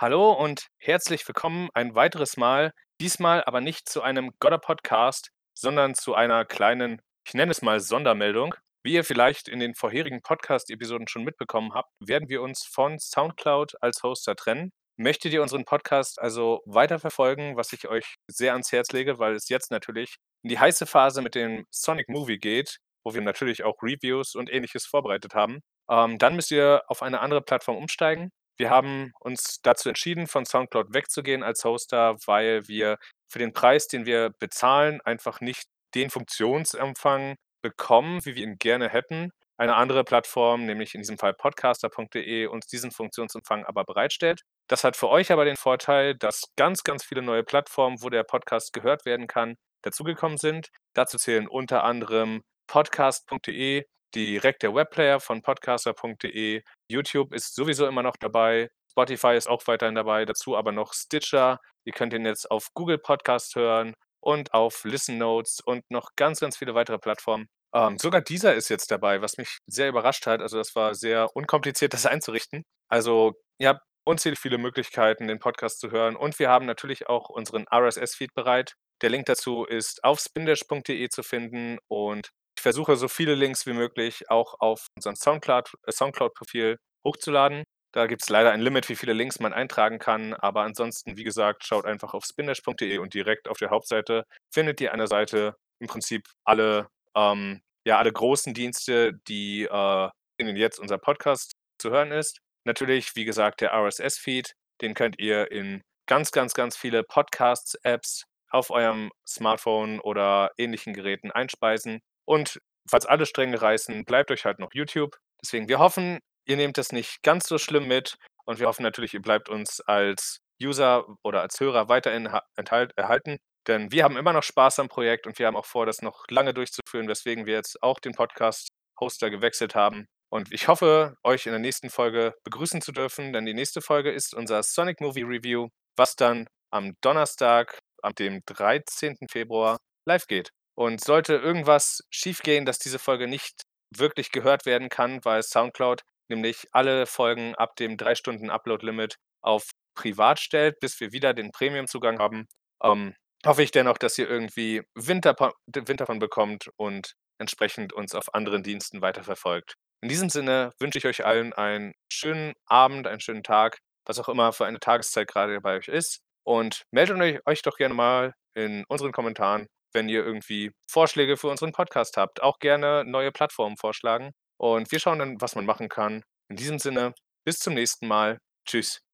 Hallo und herzlich willkommen ein weiteres Mal. Diesmal aber nicht zu einem Godder-Podcast, sondern zu einer kleinen, ich nenne es mal Sondermeldung. Wie ihr vielleicht in den vorherigen Podcast-Episoden schon mitbekommen habt, werden wir uns von SoundCloud als Hoster trennen. Möchtet ihr unseren Podcast also weiterverfolgen, was ich euch sehr ans Herz lege, weil es jetzt natürlich in die heiße Phase mit dem Sonic Movie geht, wo wir natürlich auch Reviews und ähnliches vorbereitet haben, ähm, dann müsst ihr auf eine andere Plattform umsteigen. Wir haben uns dazu entschieden, von SoundCloud wegzugehen als Hoster, weil wir für den Preis, den wir bezahlen, einfach nicht den Funktionsumfang bekommen, wie wir ihn gerne hätten. Eine andere Plattform, nämlich in diesem Fall podcaster.de, uns diesen Funktionsumfang aber bereitstellt. Das hat für euch aber den Vorteil, dass ganz, ganz viele neue Plattformen, wo der Podcast gehört werden kann, dazugekommen sind. Dazu zählen unter anderem podcast.de, direkt der Webplayer von podcaster.de. YouTube ist sowieso immer noch dabei. Spotify ist auch weiterhin dabei. Dazu aber noch Stitcher. Ihr könnt ihn jetzt auf Google Podcast hören und auf Listen Notes und noch ganz, ganz viele weitere Plattformen. Ähm, sogar dieser ist jetzt dabei, was mich sehr überrascht hat. Also das war sehr unkompliziert, das einzurichten. Also ihr habt unzählig viele Möglichkeiten, den Podcast zu hören. Und wir haben natürlich auch unseren RSS-Feed bereit. Der Link dazu ist auf spindash.de zu finden und ich versuche so viele Links wie möglich auch auf unserem Soundcloud, äh, Soundcloud-Profil hochzuladen. Da gibt es leider ein Limit, wie viele Links man eintragen kann, aber ansonsten, wie gesagt, schaut einfach auf spindash.de und direkt auf der Hauptseite findet ihr an der Seite im Prinzip alle, ähm, ja, alle großen Dienste, die, äh, in denen jetzt unser Podcast zu hören ist. Natürlich, wie gesagt, der RSS-Feed, den könnt ihr in ganz, ganz, ganz viele Podcasts-Apps auf eurem Smartphone oder ähnlichen Geräten einspeisen. Und falls alle Stränge reißen, bleibt euch halt noch YouTube. Deswegen, wir hoffen, ihr nehmt das nicht ganz so schlimm mit und wir hoffen natürlich, ihr bleibt uns als User oder als Hörer weiterhin erhalten, denn wir haben immer noch Spaß am Projekt und wir haben auch vor, das noch lange durchzuführen, weswegen wir jetzt auch den Podcast-Hoster gewechselt haben. Und ich hoffe, euch in der nächsten Folge begrüßen zu dürfen, denn die nächste Folge ist unser Sonic Movie Review, was dann am Donnerstag, am dem 13. Februar live geht. Und sollte irgendwas schiefgehen, dass diese Folge nicht wirklich gehört werden kann, weil SoundCloud nämlich alle Folgen ab dem 3 Stunden Upload-Limit auf privat stellt, bis wir wieder den Premium-Zugang haben, ähm, hoffe ich dennoch, dass ihr irgendwie Wind davon bekommt und entsprechend uns auf anderen Diensten weiterverfolgt. In diesem Sinne wünsche ich euch allen einen schönen Abend, einen schönen Tag, was auch immer für eine Tageszeit gerade bei euch ist. Und meldet euch doch gerne mal in unseren Kommentaren, wenn ihr irgendwie Vorschläge für unseren Podcast habt. Auch gerne neue Plattformen vorschlagen. Und wir schauen dann, was man machen kann. In diesem Sinne, bis zum nächsten Mal. Tschüss.